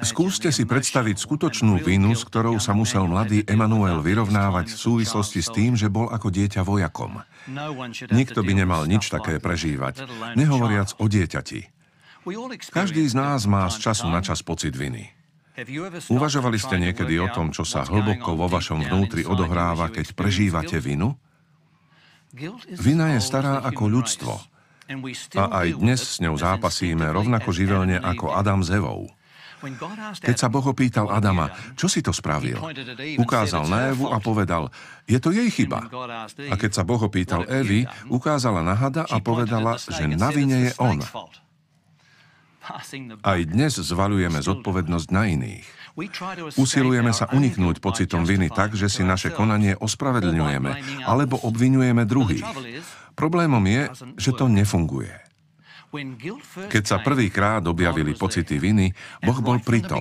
Skúste si predstaviť skutočnú vinu, s ktorou sa musel mladý Emanuel vyrovnávať v súvislosti s tým, že bol ako dieťa vojakom. Nikto by nemal nič také prežívať, nehovoriac o dieťati. Každý z nás má z času na čas pocit viny. Uvažovali ste niekedy o tom, čo sa hlboko vo vašom vnútri odohráva, keď prežívate vinu? Vina je stará ako ľudstvo. A aj dnes s ňou zápasíme rovnako živelne ako Adam s Evou. Keď sa Boh opýtal Adama, čo si to spravil, ukázal na Evu a povedal, je to jej chyba. A keď sa Boh opýtal Evy, ukázala na hada a povedala, že na vine je on. Aj dnes zvalujeme zodpovednosť na iných. Usilujeme sa uniknúť pocitom viny tak, že si naše konanie ospravedlňujeme alebo obvinujeme druhých. Problémom je, že to nefunguje. Keď sa prvýkrát objavili pocity viny, Boh bol pritom.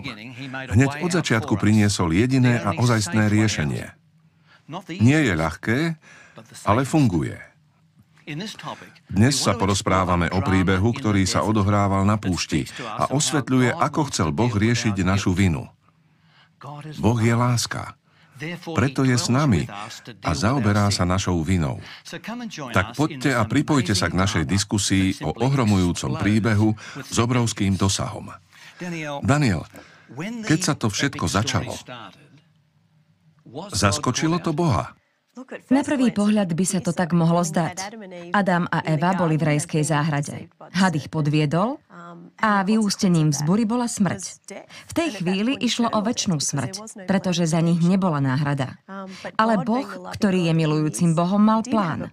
Hneď od začiatku priniesol jediné a ozajstné riešenie. Nie je ľahké, ale funguje. Dnes sa porozprávame o príbehu, ktorý sa odohrával na púšti a osvetľuje, ako chcel Boh riešiť našu vinu. Boh je láska. Preto je s nami a zaoberá sa našou vinou. Tak poďte a pripojte sa k našej diskusii o ohromujúcom príbehu s obrovským dosahom. Daniel, keď sa to všetko začalo, zaskočilo to Boha? Na prvý pohľad by sa to tak mohlo zdať. Adam a Eva boli v rajskej záhrade. Had ich podviedol a vyústením vzbury bola smrť. V tej chvíli išlo o väčšnú smrť, pretože za nich nebola náhrada. Ale Boh, ktorý je milujúcim Bohom, mal plán.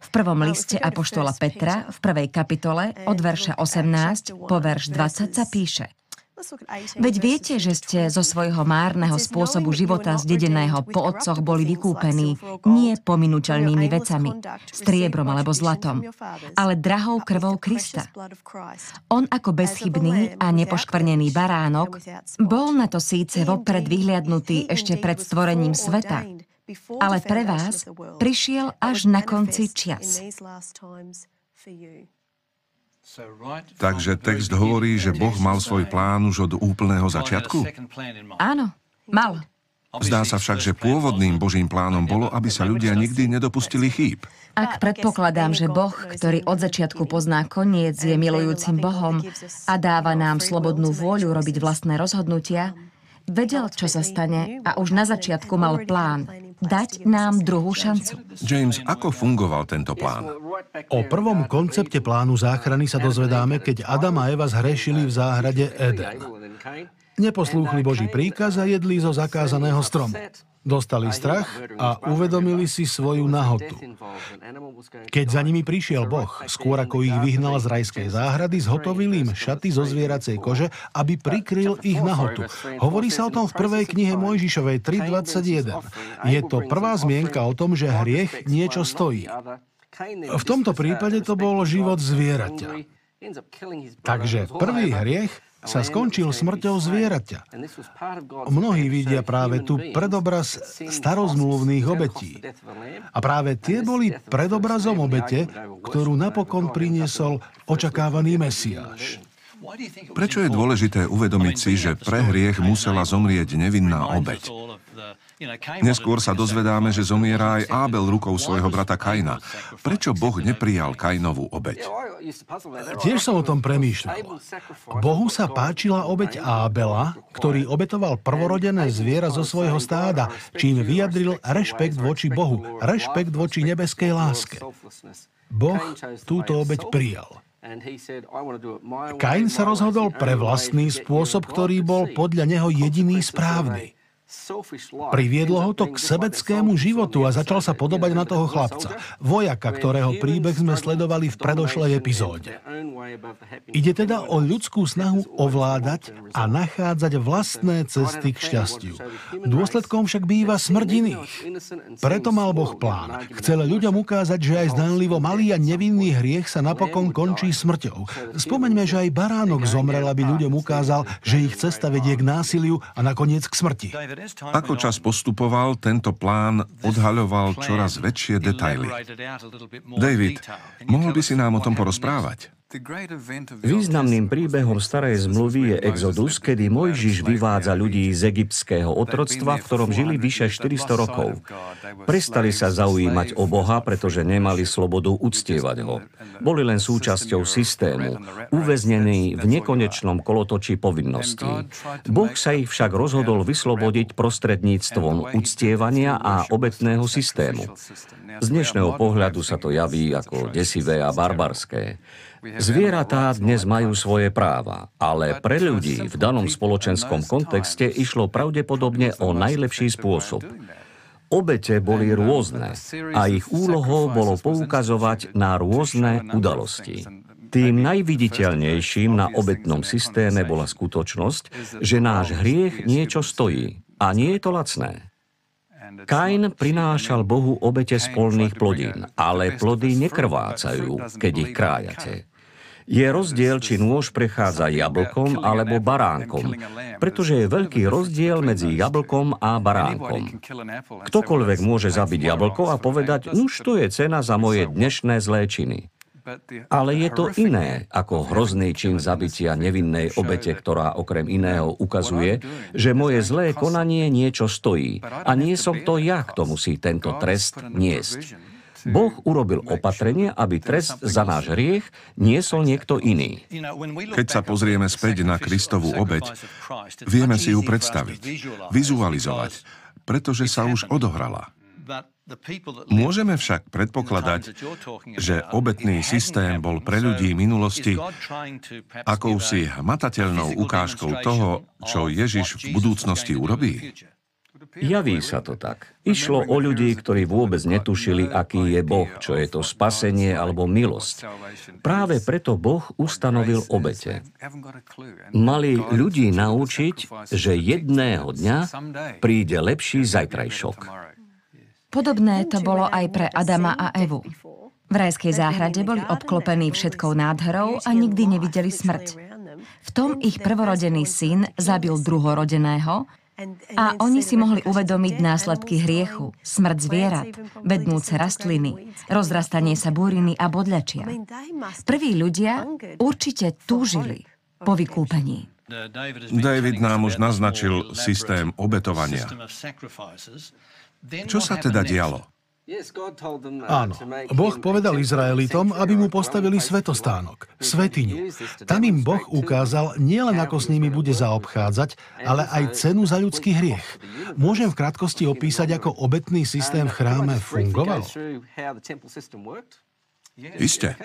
V prvom liste Apoštola Petra, v prvej kapitole, od verša 18 po verš 20 sa píše – Veď viete, že ste zo svojho márneho spôsobu života zdedeného po otcoch boli vykúpení nie pominuteľnými vecami, striebrom alebo zlatom, ale drahou krvou Krista. On ako bezchybný a nepoškvrnený baránok bol na to síce vopred vyhliadnutý ešte pred stvorením sveta, ale pre vás prišiel až na konci čias. Takže text hovorí, že Boh mal svoj plán už od úplného začiatku? Áno, mal. Zdá sa však, že pôvodným Božím plánom bolo, aby sa ľudia nikdy nedopustili chýb. Ak predpokladám, že Boh, ktorý od začiatku pozná koniec, je milujúcim Bohom a dáva nám slobodnú vôľu robiť vlastné rozhodnutia, vedel, čo sa stane a už na začiatku mal plán dať nám druhú šancu. James, ako fungoval tento plán? O prvom koncepte plánu záchrany sa dozvedáme, keď Adam a Eva zhrešili v záhrade Eden. Neposlúchli Boží príkaz a jedli zo zakázaného stromu. Dostali strach a uvedomili si svoju nahotu. Keď za nimi prišiel Boh, skôr ako ich vyhnal z rajskej záhrady, zhotovil im šaty zo zvieracej kože, aby prikryl ich nahotu. Hovorí sa o tom v prvej knihe Mojžišovej 3.21. Je to prvá zmienka o tom, že hriech niečo stojí. V tomto prípade to bol život zvieraťa. Takže prvý hriech sa skončil smrťou zvieraťa. Mnohí vidia práve tu predobraz starozmluvných obetí. A práve tie boli predobrazom obete, ktorú napokon priniesol očakávaný Mesiáš. Prečo je dôležité uvedomiť si, že pre hriech musela zomrieť nevinná obeť? Neskôr sa dozvedáme, že zomiera aj Ábel rukou svojho brata Kaina. Prečo Boh neprijal Kainovú obeď? Tiež som o tom premýšľal. Bohu sa páčila obeď Ábela, ktorý obetoval prvorodené zviera zo svojho stáda, čím vyjadril rešpekt voči Bohu, rešpekt voči nebeskej láske. Boh túto obeď prijal. Kain sa rozhodol pre vlastný spôsob, ktorý bol podľa neho jediný správny. Priviedlo ho to k sebeckému životu a začal sa podobať na toho chlapca, vojaka, ktorého príbeh sme sledovali v predošlej epizóde. Ide teda o ľudskú snahu ovládať a nachádzať vlastné cesty k šťastiu. Dôsledkom však býva smrť iných. Preto mal Boh plán. Chcel ľuďom ukázať, že aj zdanlivo malý a nevinný hriech sa napokon končí smrťou. Spomeňme, že aj baránok zomrel, aby ľuďom ukázal, že ich cesta vedie k násiliu a nakoniec k smrti. Ako čas postupoval, tento plán odhaľoval čoraz väčšie detaily. David, mohol by si nám o tom porozprávať? Významným príbehom starej zmluvy je Exodus, kedy Mojžiš vyvádza ľudí z egyptského otroctva, v ktorom žili vyše 400 rokov. Prestali sa zaujímať o Boha, pretože nemali slobodu uctievať ho. Boli len súčasťou systému, uväznení v nekonečnom kolotočí povinností. Boh sa ich však rozhodol vyslobodiť prostredníctvom uctievania a obetného systému. Z dnešného pohľadu sa to javí ako desivé a barbarské. Zvieratá dnes majú svoje práva, ale pre ľudí v danom spoločenskom kontexte išlo pravdepodobne o najlepší spôsob. Obete boli rôzne a ich úlohou bolo poukazovať na rôzne udalosti. Tým najviditeľnejším na obetnom systéme bola skutočnosť, že náš hriech niečo stojí a nie je to lacné. Kain prinášal Bohu obete z polných plodín, ale plody nekrvácajú, keď ich krájate. Je rozdiel, či nôž prechádza jablkom alebo baránkom, pretože je veľký rozdiel medzi jablkom a baránkom. Ktokoľvek môže zabiť jablko a povedať, nuž to je cena za moje dnešné zlé činy. Ale je to iné ako hrozný čin zabitia nevinnej obete, ktorá okrem iného ukazuje, že moje zlé konanie niečo stojí a nie som to ja, kto musí tento trest niesť. Boh urobil opatrenie, aby trest za náš hriech niesol niekto iný. Keď sa pozrieme späť na Kristovú obeď, vieme si ju predstaviť, vizualizovať, pretože sa už odohrala. Môžeme však predpokladať, že obetný systém bol pre ľudí minulosti akousi hmatateľnou ukážkou toho, čo Ježiš v budúcnosti urobí. Javí sa to tak. Išlo o ľudí, ktorí vôbec netušili, aký je Boh, čo je to spasenie alebo milosť. Práve preto Boh ustanovil obete. Mali ľudí naučiť, že jedného dňa príde lepší zajtrajšok. Podobné to bolo aj pre Adama a Evu. V rajskej záhrade boli obklopení všetkou nádherou a nikdy nevideli smrť. V tom ich prvorodený syn zabil druhorodeného a oni si mohli uvedomiť následky hriechu, smrť zvierat, vednúce rastliny, rozrastanie sa búriny a bodľačia. Prví ľudia určite túžili po vykúpení. David nám už naznačil systém obetovania. Čo sa teda dialo? Áno, Boh povedal Izraelitom, aby mu postavili svetostánok, svetiňu. Tam im Boh ukázal nielen ako s nimi bude zaobchádzať, ale aj cenu za ľudský hriech. Môžem v krátkosti opísať, ako obetný systém v chráme fungoval? Isté.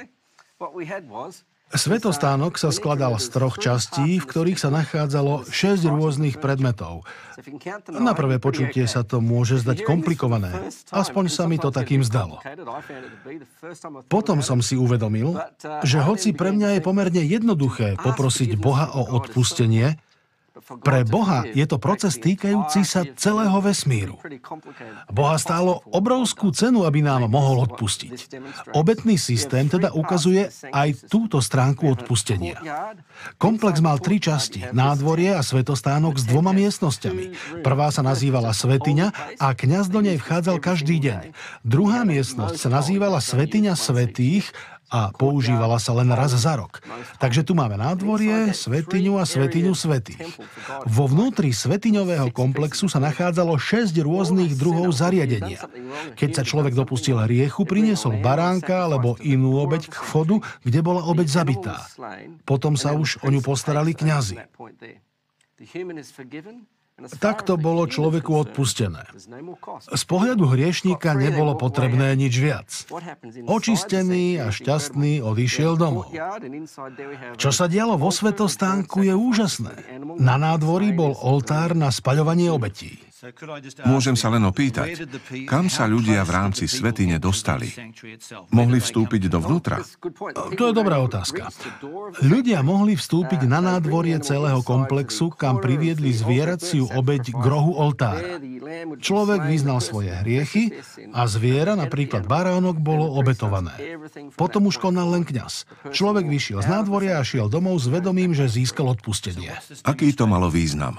Svetostánok sa skladal z troch častí, v ktorých sa nachádzalo šesť rôznych predmetov. Na prvé počutie sa to môže zdať komplikované. Aspoň sa mi to takým zdalo. Potom som si uvedomil, že hoci pre mňa je pomerne jednoduché poprosiť Boha o odpustenie, pre Boha je to proces týkajúci sa celého vesmíru. Boha stálo obrovskú cenu, aby nám mohol odpustiť. Obetný systém teda ukazuje aj túto stránku odpustenia. Komplex mal tri časti, nádvorie a svetostánok s dvoma miestnosťami. Prvá sa nazývala Svetiňa a kňaz do nej vchádzal každý deň. Druhá miestnosť sa nazývala Svetiňa svetých a používala sa len raz za rok. Takže tu máme nádvorie, svetiňu a svetiňu svetých. Vo vnútri svetiňového komplexu sa nachádzalo 6 rôznych druhov zariadenia. Keď sa človek dopustil hriechu, priniesol baránka alebo inú obeď k chodu, kde bola obeď zabitá. Potom sa už o ňu postarali kňazi. Takto bolo človeku odpustené. Z pohľadu hriešníka nebolo potrebné nič viac. Očistený a šťastný odišiel domov. Čo sa dialo vo svetostánku je úžasné. Na nádvorí bol oltár na spaľovanie obetí. Môžem sa len opýtať, kam sa ľudia v rámci svetine dostali? Mohli vstúpiť dovnútra? To je dobrá otázka. Ľudia mohli vstúpiť na nádvorie celého komplexu, kam priviedli zvieraciu obeď k rohu oltára. Človek vyznal svoje hriechy a zviera, napríklad baránok, bolo obetované. Potom už konal len kňaz. Človek vyšiel z nádvoria a šiel domov s vedomím, že získal odpustenie. Aký to malo význam?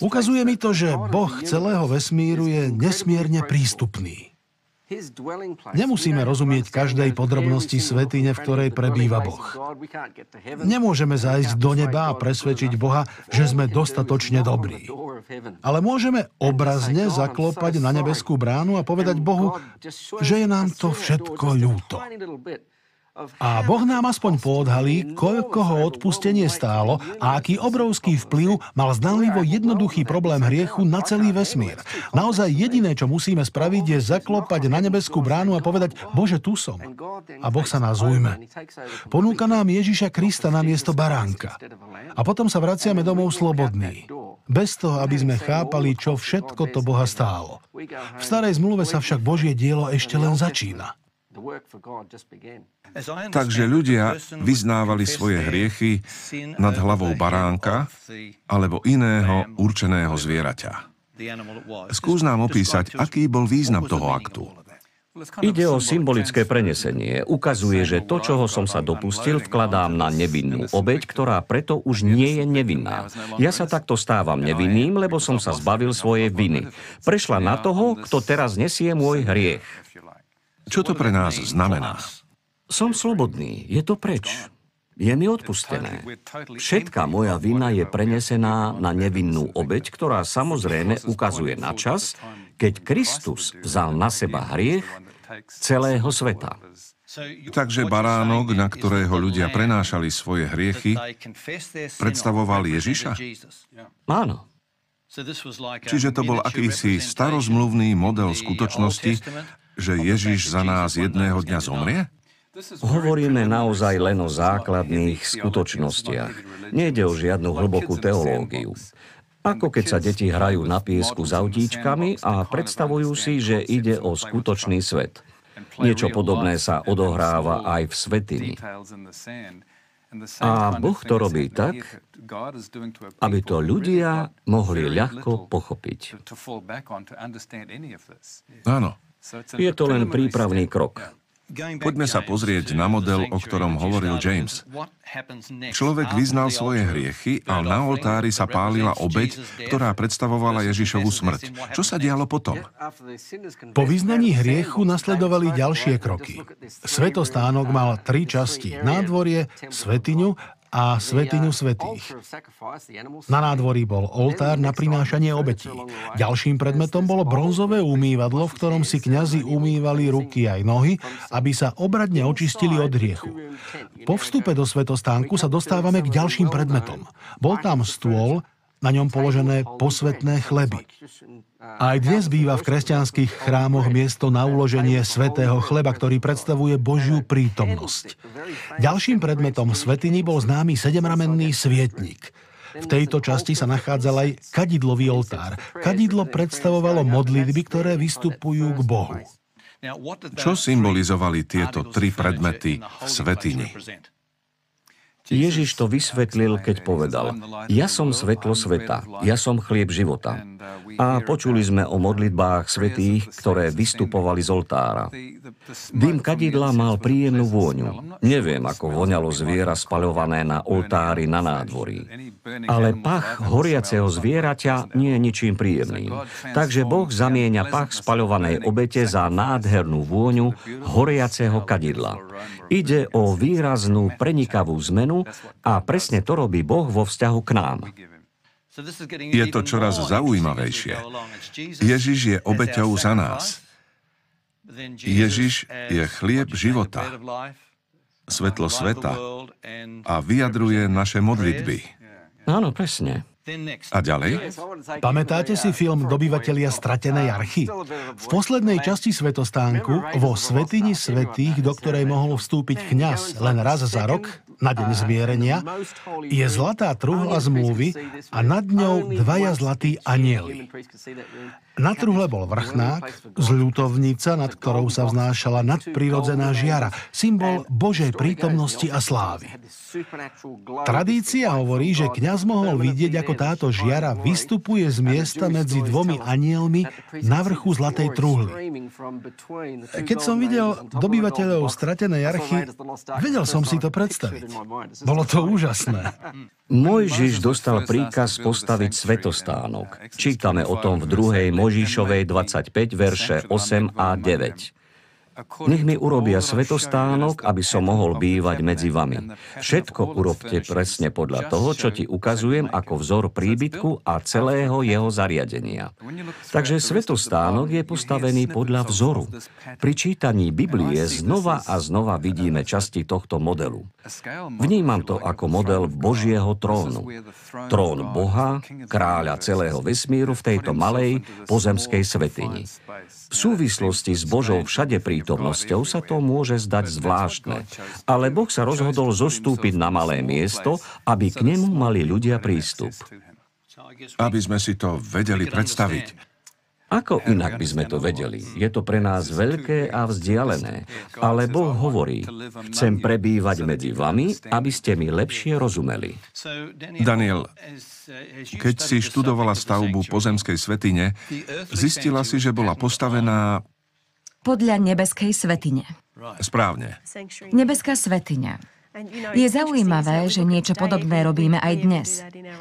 Ukazuje mi to, že Boh celého vesmíru je nesmierne prístupný. Nemusíme rozumieť každej podrobnosti svetine, v ktorej prebýva Boh. Nemôžeme zájsť do neba a presvedčiť Boha, že sme dostatočne dobrí. Ale môžeme obrazne zaklopať na nebeskú bránu a povedať Bohu, že je nám to všetko ľúto. A Boh nám aspoň poodhalí, koľko ho odpustenie stálo a aký obrovský vplyv mal znanlivo jednoduchý problém hriechu na celý vesmír. Naozaj jediné, čo musíme spraviť, je zaklopať na nebeskú bránu a povedať, Bože, tu som. A Boh sa nás ujme. Ponúka nám Ježiša Krista na miesto baránka. A potom sa vraciame domov slobodní. Bez toho, aby sme chápali, čo všetko to Boha stálo. V starej zmluve sa však Božie dielo ešte len začína. Takže ľudia vyznávali svoje hriechy nad hlavou baránka alebo iného určeného zvieraťa. Skús nám opísať, aký bol význam toho aktu. Ide o symbolické prenesenie. Ukazuje, že to, čoho som sa dopustil, vkladám na nevinnú obeď, ktorá preto už nie je nevinná. Ja sa takto stávam nevinným, lebo som sa zbavil svojej viny. Prešla na toho, kto teraz nesie môj hriech. Čo to pre nás znamená? Som slobodný, je to preč. Je mi odpustené. Všetká moja vina je prenesená na nevinnú obeď, ktorá samozrejme ukazuje na čas, keď Kristus vzal na seba hriech celého sveta. Takže baránok, na ktorého ľudia prenášali svoje hriechy, predstavoval Ježiša? Áno. Čiže to bol akýsi starozmluvný model skutočnosti, že Ježiš za nás jedného dňa zomrie? Hovoríme naozaj len o základných skutočnostiach. Nejde o žiadnu hlbokú teológiu. Ako keď sa deti hrajú na piesku s autíčkami a predstavujú si, že ide o skutočný svet. Niečo podobné sa odohráva aj v svetini. A Boh to robí tak, aby to ľudia mohli ľahko pochopiť. Áno. Je to len prípravný krok. Poďme sa pozrieť na model, o ktorom hovoril James. Človek vyznal svoje hriechy a na oltári sa pálila obeď, ktorá predstavovala Ježišovu smrť. Čo sa dialo potom? Po vyznaní hriechu nasledovali ďalšie kroky. Svetostánok mal tri časti. Nádvorie, svetiňu a svetiňu svetých. Na nádvorí bol oltár na prinášanie obetí. Ďalším predmetom bolo bronzové umývadlo, v ktorom si kňazi umývali ruky aj nohy, aby sa obradne očistili od hriechu. Po vstupe do svetostánku sa dostávame k ďalším predmetom. Bol tam stôl, na ňom položené posvetné chleby. Aj dnes býva v kresťanských chrámoch miesto na uloženie svetého chleba, ktorý predstavuje Božiu prítomnosť. Ďalším predmetom svetiny bol známy sedemramenný svietnik. V tejto časti sa nachádzal aj kadidlový oltár. Kadidlo predstavovalo modlitby, ktoré vystupujú k Bohu. Čo symbolizovali tieto tri predmety v svetini? Ježiš to vysvetlil, keď povedal, ja som svetlo sveta, ja som chlieb života. A počuli sme o modlitbách svetých, ktoré vystupovali z oltára. Dým kadidla mal príjemnú vôňu. Neviem, ako voňalo zviera spaľované na oltári na nádvorí. Ale pach horiaceho zvieraťa nie je ničím príjemným. Takže Boh zamieňa pach spaľovanej obete za nádhernú vôňu horiaceho kadidla. Ide o výraznú prenikavú zmenu a presne to robí Boh vo vzťahu k nám. Je to čoraz zaujímavejšie. Ježiš je obeťou za nás. Ježiš je chlieb života, svetlo sveta a vyjadruje naše modlitby. Áno, presne. A ďalej? Pamätáte si film Dobyvatelia stratenej archy? V poslednej časti svetostánku, vo Svetini svetých, do ktorej mohol vstúpiť kňaz len raz za rok, na deň zmierenia, je zlatá truhla zmluvy a nad ňou dvaja zlatí anieli. Na truhle bol vrchnák, zľutovnica, nad ktorou sa vznášala nadprirodzená žiara, symbol Božej prítomnosti a slávy. Tradícia hovorí, že kňaz mohol vidieť, ako táto žiara vystupuje z miesta medzi dvomi anielmi na vrchu zlatej truhly. Keď som videl dobyvateľov stratenej archy, vedel som si to predstaviť. Bolo to úžasné. Mojžiš dostal príkaz postaviť svetostánok. Čítame o tom v 2. Možišovej 25, verše 8 a 9. Nech mi urobia svetostánok, aby som mohol bývať medzi vami. Všetko urobte presne podľa toho, čo ti ukazujem ako vzor príbytku a celého jeho zariadenia. Takže svetostánok je postavený podľa vzoru. Pri čítaní Biblie znova a znova vidíme časti tohto modelu. Vnímam to ako model Božieho trónu. Trón Boha, kráľa celého vesmíru v tejto malej pozemskej svetini. V súvislosti s Božou všade prítomnosťou sa to môže zdať zvláštne, ale Boh sa rozhodol zostúpiť na malé miesto, aby k nemu mali ľudia prístup. Aby sme si to vedeli predstaviť. Ako inak by sme to vedeli? Je to pre nás veľké a vzdialené. Ale Boh hovorí, chcem prebývať medzi vami, aby ste mi lepšie rozumeli. Daniel, keď si študovala stavbu pozemskej svetine, zistila si, že bola postavená... Podľa nebeskej svetine. Správne. Nebeská svetiňa je zaujímavé, že niečo podobné robíme aj dnes.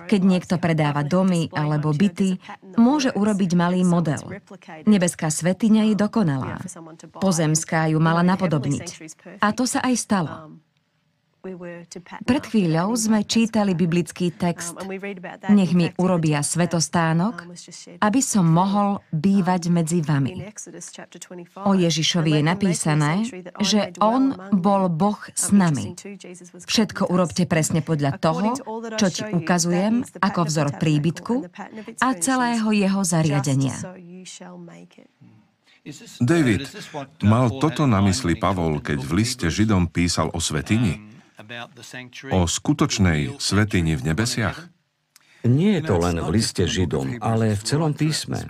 Keď niekto predáva domy alebo byty, môže urobiť malý model. Nebeská svetiňa je dokonalá. Pozemská ju mala napodobniť. A to sa aj stalo. Pred chvíľou sme čítali biblický text Nech mi urobia svetostánok, aby som mohol bývať medzi vami. O Ježišovi je napísané, že On bol Boh s nami. Všetko urobte presne podľa toho, čo ti ukazujem ako vzor príbytku a celého jeho zariadenia. David, mal toto na mysli Pavol, keď v liste Židom písal o svetini? O skutočnej svetini v nebesiach? Nie je to len v liste Židom, ale v celom písme.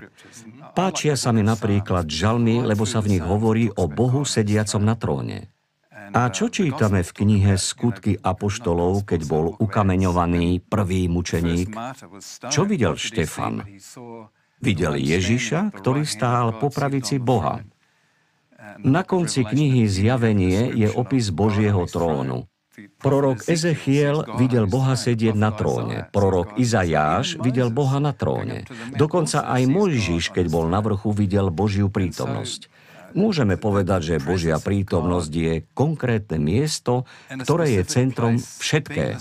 Páčia sa mi napríklad žalmy, lebo sa v nich hovorí o Bohu sediacom na tróne. A čo čítame v knihe Skutky apoštolov, keď bol ukameňovaný prvý mučeník? Čo videl Štefan? Videl Ježiša, ktorý stál po pravici Boha. Na konci knihy Zjavenie je opis Božieho trónu. Prorok Ezechiel videl Boha sedieť na tróne. Prorok Izajáš videl Boha na tróne. Dokonca aj Mojžiš, keď bol na vrchu, videl Božiu prítomnosť. Môžeme povedať, že Božia prítomnosť je konkrétne miesto, ktoré je centrom všetkého.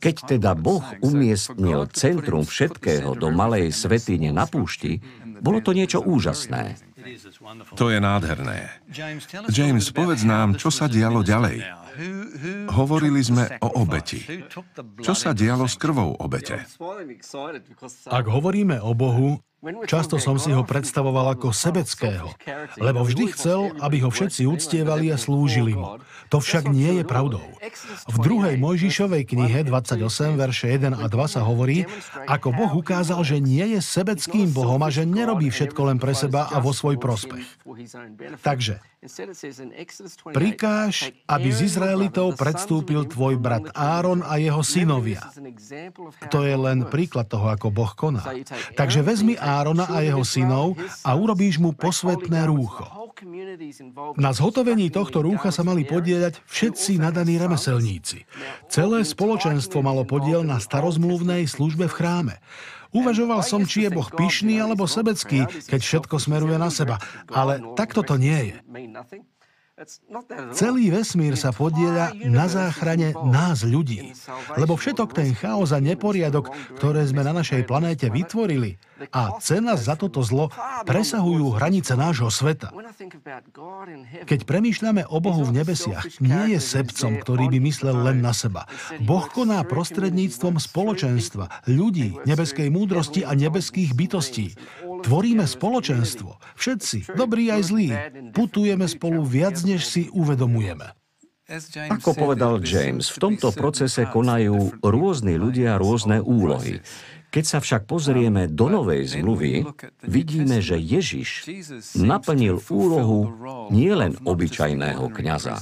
Keď teda Boh umiestnil centrum všetkého do malej svetine na púšti, bolo to niečo úžasné. To je nádherné. James, povedz nám, čo sa dialo ďalej. Hovorili sme o obeti. Čo sa dialo s krvou obete? Ak hovoríme o Bohu, Často som si ho predstavoval ako sebeckého, lebo vždy chcel, aby ho všetci uctievali a slúžili mu. To však nie je pravdou. V druhej Mojžišovej knihe 28, verše 1 a 2 sa hovorí, ako Boh ukázal, že nie je sebeckým Bohom a že nerobí všetko len pre seba a vo svoj prospech. Takže, prikáž, aby z Izraelitov predstúpil tvoj brat Áron a jeho synovia. To je len príklad toho, ako Boh koná. Takže vezmi Áron Árona a jeho synov a urobíš mu posvetné rúcho. Na zhotovení tohto rúcha sa mali podieľať všetci nadaní remeselníci. Celé spoločenstvo malo podiel na starozmluvnej službe v chráme. Uvažoval som, či je Boh pyšný alebo sebecký, keď všetko smeruje na seba. Ale takto to nie je. Celý vesmír sa podieľa na záchrane nás ľudí. Lebo všetok ten chaos a neporiadok, ktoré sme na našej planéte vytvorili a cena za toto zlo presahujú hranice nášho sveta. Keď premýšľame o Bohu v nebesiach, nie je sebcom, ktorý by myslel len na seba. Boh koná prostredníctvom spoločenstva, ľudí, nebeskej múdrosti a nebeských bytostí. Tvoríme spoločenstvo. Všetci, dobrí aj zlí. Putujeme spolu viac, než si uvedomujeme. Ako povedal James, v tomto procese konajú rôzni ľudia rôzne úlohy. Keď sa však pozrieme do Novej zmluvy, vidíme, že Ježiš naplnil úlohu nielen obyčajného kňaza,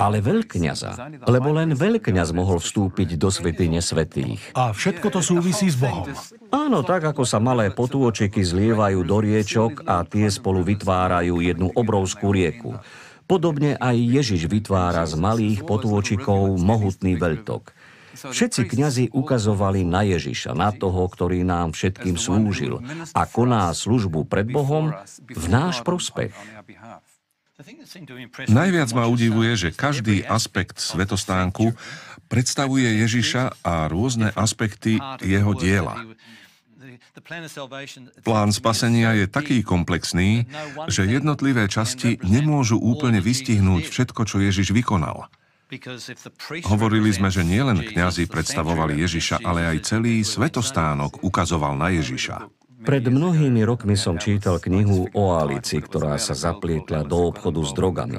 ale veľkňaza, lebo len veľkňaz mohol vstúpiť do svetine svetých. A všetko to súvisí s Bohom. Áno, tak ako sa malé potôčiky zlievajú do riečok a tie spolu vytvárajú jednu obrovskú rieku. Podobne aj Ježiš vytvára z malých potôčikov mohutný veľtok. Všetci kňazi ukazovali na Ježiša, na toho, ktorý nám všetkým slúžil a koná službu pred Bohom v náš prospech. Najviac ma udivuje, že každý aspekt svetostánku predstavuje Ježiša a rôzne aspekty jeho diela. Plán spasenia je taký komplexný, že jednotlivé časti nemôžu úplne vystihnúť všetko, čo Ježiš vykonal. Hovorili sme, že nielen kňazi predstavovali Ježiša, ale aj celý svetostánok ukazoval na Ježiša. Pred mnohými rokmi som čítal knihu o Alici, ktorá sa zaplietla do obchodu s drogami.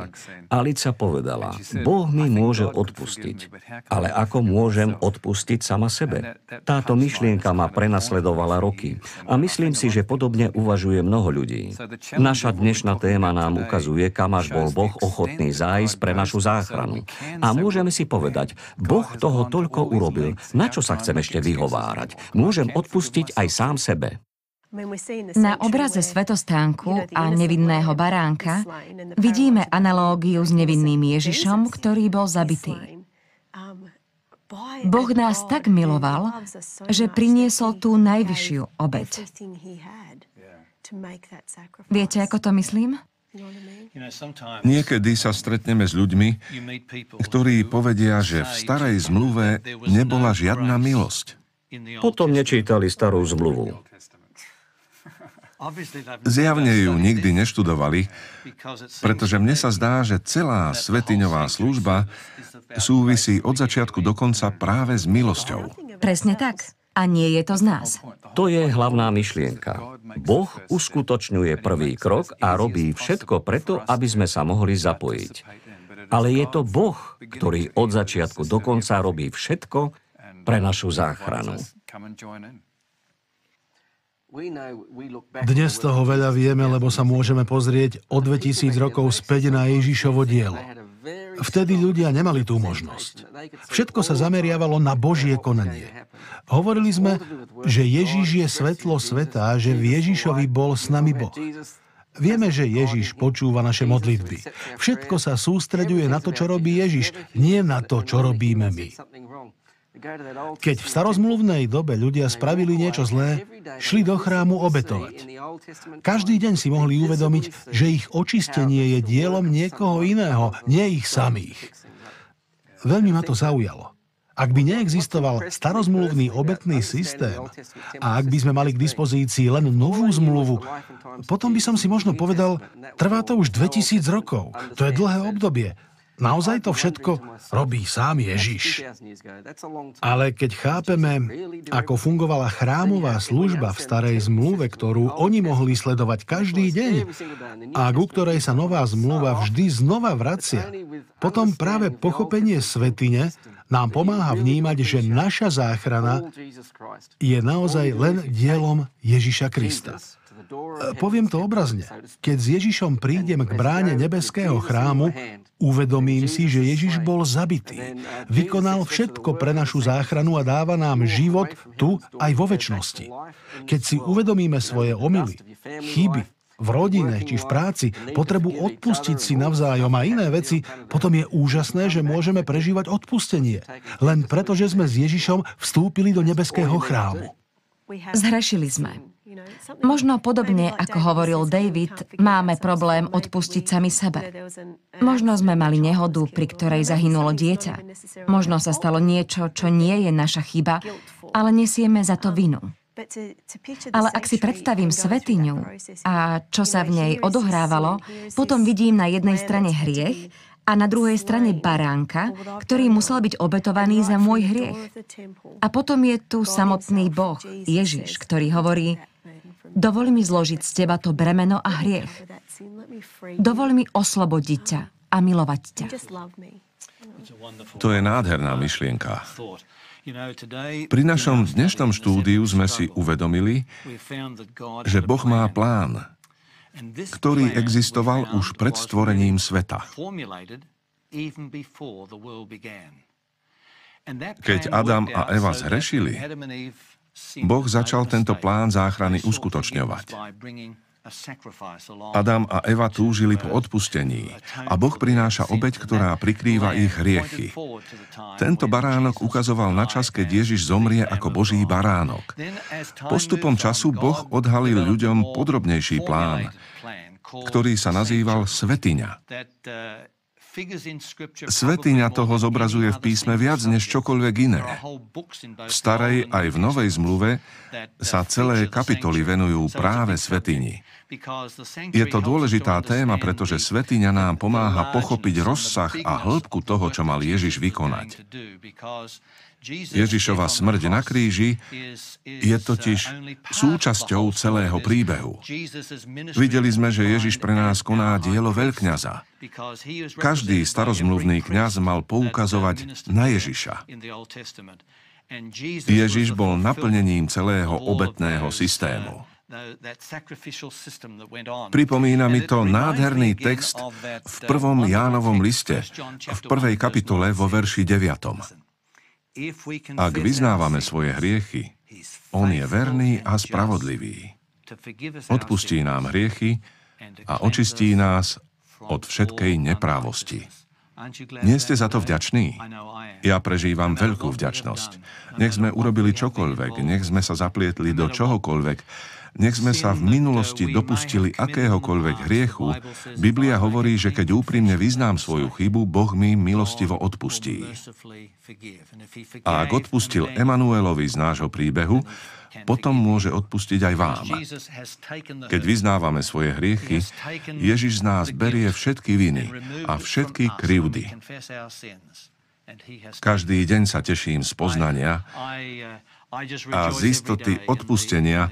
Alica povedala, Boh mi môže odpustiť, ale ako môžem odpustiť sama sebe? Táto myšlienka ma prenasledovala roky a myslím si, že podobne uvažuje mnoho ľudí. Naša dnešná téma nám ukazuje, kam až bol Boh ochotný zájsť pre našu záchranu. A môžeme si povedať, Boh toho toľko urobil, na čo sa chcem ešte vyhovárať? Môžem odpustiť aj sám sebe. Na obraze svetostánku a nevinného baránka vidíme analógiu s nevinným Ježišom, ktorý bol zabitý. Boh nás tak miloval, že priniesol tú najvyššiu obeď. Viete, ako to myslím? Niekedy sa stretneme s ľuďmi, ktorí povedia, že v starej zmluve nebola žiadna milosť. Potom nečítali starú zmluvu. Zjavne ju nikdy neštudovali, pretože mne sa zdá, že celá svetiňová služba súvisí od začiatku do konca práve s milosťou. Presne tak. A nie je to z nás. To je hlavná myšlienka. Boh uskutočňuje prvý krok a robí všetko preto, aby sme sa mohli zapojiť. Ale je to Boh, ktorý od začiatku do konca robí všetko pre našu záchranu. Dnes toho veľa vieme, lebo sa môžeme pozrieť o 2000 rokov späť na Ježišovo dielo. Vtedy ľudia nemali tú možnosť. Všetko sa zameriavalo na Božie konanie. Hovorili sme, že Ježiš je svetlo sveta že v Ježišovi bol s nami Boh. Vieme, že Ježiš počúva naše modlitby. Všetko sa sústreďuje na to, čo robí Ježiš, nie na to, čo robíme my. Keď v starozmluvnej dobe ľudia spravili niečo zlé, šli do chrámu obetovať. Každý deň si mohli uvedomiť, že ich očistenie je dielom niekoho iného, nie ich samých. Veľmi ma to zaujalo. Ak by neexistoval starozmluvný obetný systém a ak by sme mali k dispozícii len novú zmluvu, potom by som si možno povedal, trvá to už 2000 rokov. To je dlhé obdobie. Naozaj to všetko robí sám Ježiš. Ale keď chápeme, ako fungovala chrámová služba v starej zmluve, ktorú oni mohli sledovať každý deň a ku ktorej sa nová zmluva vždy znova vracia, potom práve pochopenie svetine nám pomáha vnímať, že naša záchrana je naozaj len dielom Ježiša Krista. Poviem to obrazne. Keď s Ježišom prídem k bráne nebeského chrámu, uvedomím si, že Ježiš bol zabitý. Vykonal všetko pre našu záchranu a dáva nám život tu aj vo väčšnosti. Keď si uvedomíme svoje omily, chyby, v rodine či v práci, potrebu odpustiť si navzájom a iné veci, potom je úžasné, že môžeme prežívať odpustenie. Len preto, že sme s Ježišom vstúpili do nebeského chrámu. Zhrešili sme. Možno podobne, ako hovoril David, máme problém odpustiť sami sebe. Možno sme mali nehodu, pri ktorej zahynulo dieťa. Možno sa stalo niečo, čo nie je naša chyba, ale nesieme za to vinu. Ale ak si predstavím svetiňu a čo sa v nej odohrávalo, potom vidím na jednej strane hriech a na druhej strane baránka, ktorý musel byť obetovaný za môj hriech. A potom je tu samotný Boh, Ježiš, ktorý hovorí, Dovol mi zložiť z teba to bremeno a hriech. Dovol mi oslobodiť ťa a milovať ťa. To je nádherná myšlienka. Pri našom dnešnom štúdiu sme si uvedomili, že Boh má plán, ktorý existoval už pred stvorením sveta. Keď Adam a Eva zhrešili, Boh začal tento plán záchrany uskutočňovať. Adam a Eva túžili po odpustení a Boh prináša obeď, ktorá prikrýva ich hriechy. Tento baránok ukazoval na čas, keď Ježiš zomrie ako Boží baránok. Postupom času Boh odhalil ľuďom podrobnejší plán, ktorý sa nazýval Svetiňa. Svetiňa toho zobrazuje v písme viac než čokoľvek iné. V starej aj v novej zmluve sa celé kapitoly venujú práve Svetini. Je to dôležitá téma, pretože Svetiňa nám pomáha pochopiť rozsah a hĺbku toho, čo mal Ježiš vykonať. Ježišova smrť na kríži je totiž súčasťou celého príbehu. Videli sme, že Ježiš pre nás koná dielo veľkňaza. Každý starozmluvný kňaz mal poukazovať na Ježiša. Ježiš bol naplnením celého obetného systému. Pripomína mi to nádherný text v prvom Jánovom liste, v prvej kapitole vo verši 9. Ak vyznávame svoje hriechy, On je verný a spravodlivý. Odpustí nám hriechy a očistí nás od všetkej neprávosti. Nie ste za to vďační? Ja prežívam veľkú vďačnosť. Nech sme urobili čokoľvek, nech sme sa zaplietli do čohokoľvek, nech sme sa v minulosti dopustili akéhokoľvek hriechu, Biblia hovorí, že keď úprimne vyznám svoju chybu, Boh mi milostivo odpustí. A ak odpustil Emanuelovi z nášho príbehu, potom môže odpustiť aj vám. Keď vyznávame svoje hriechy, Ježiš z nás berie všetky viny a všetky krivdy. Každý deň sa teším z poznania a z istoty odpustenia,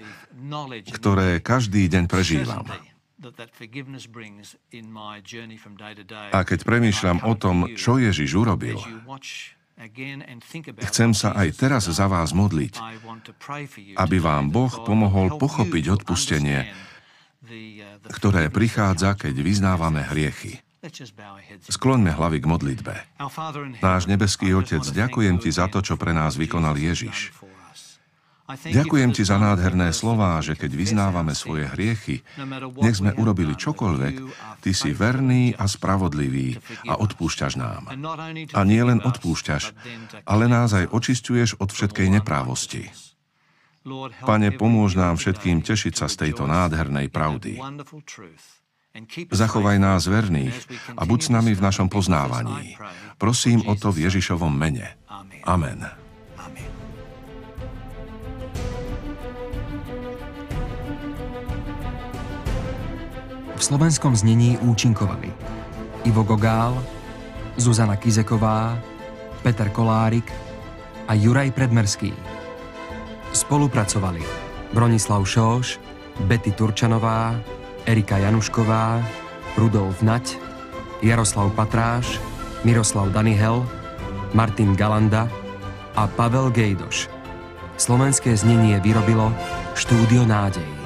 ktoré každý deň prežívam. A keď premýšľam o tom, čo Ježiš urobil, chcem sa aj teraz za vás modliť, aby vám Boh pomohol pochopiť odpustenie, ktoré prichádza, keď vyznávame hriechy. Skloňme hlavy k modlitbe. Náš nebeský Otec, ďakujem Ti za to, čo pre nás vykonal Ježiš. Ďakujem ti za nádherné slová, že keď vyznávame svoje hriechy, nech sme urobili čokoľvek, ty si verný a spravodlivý a odpúšťaš nám. A nie len odpúšťaš, ale nás aj očistuješ od všetkej neprávosti. Pane, pomôž nám všetkým tešiť sa z tejto nádhernej pravdy. Zachovaj nás verných a buď s nami v našom poznávaní. Prosím o to v Ježišovom mene. Amen. V slovenskom znení účinkovali Ivo Gogál, Zuzana Kizeková, Peter Kolárik a Juraj Predmerský. Spolupracovali Bronislav Šóš, Betty Turčanová, Erika Janušková, Rudolf Nať, Jaroslav Patráš, Miroslav Danihel, Martin Galanda a Pavel Gejdoš. Slovenské znenie vyrobilo Štúdio nádej.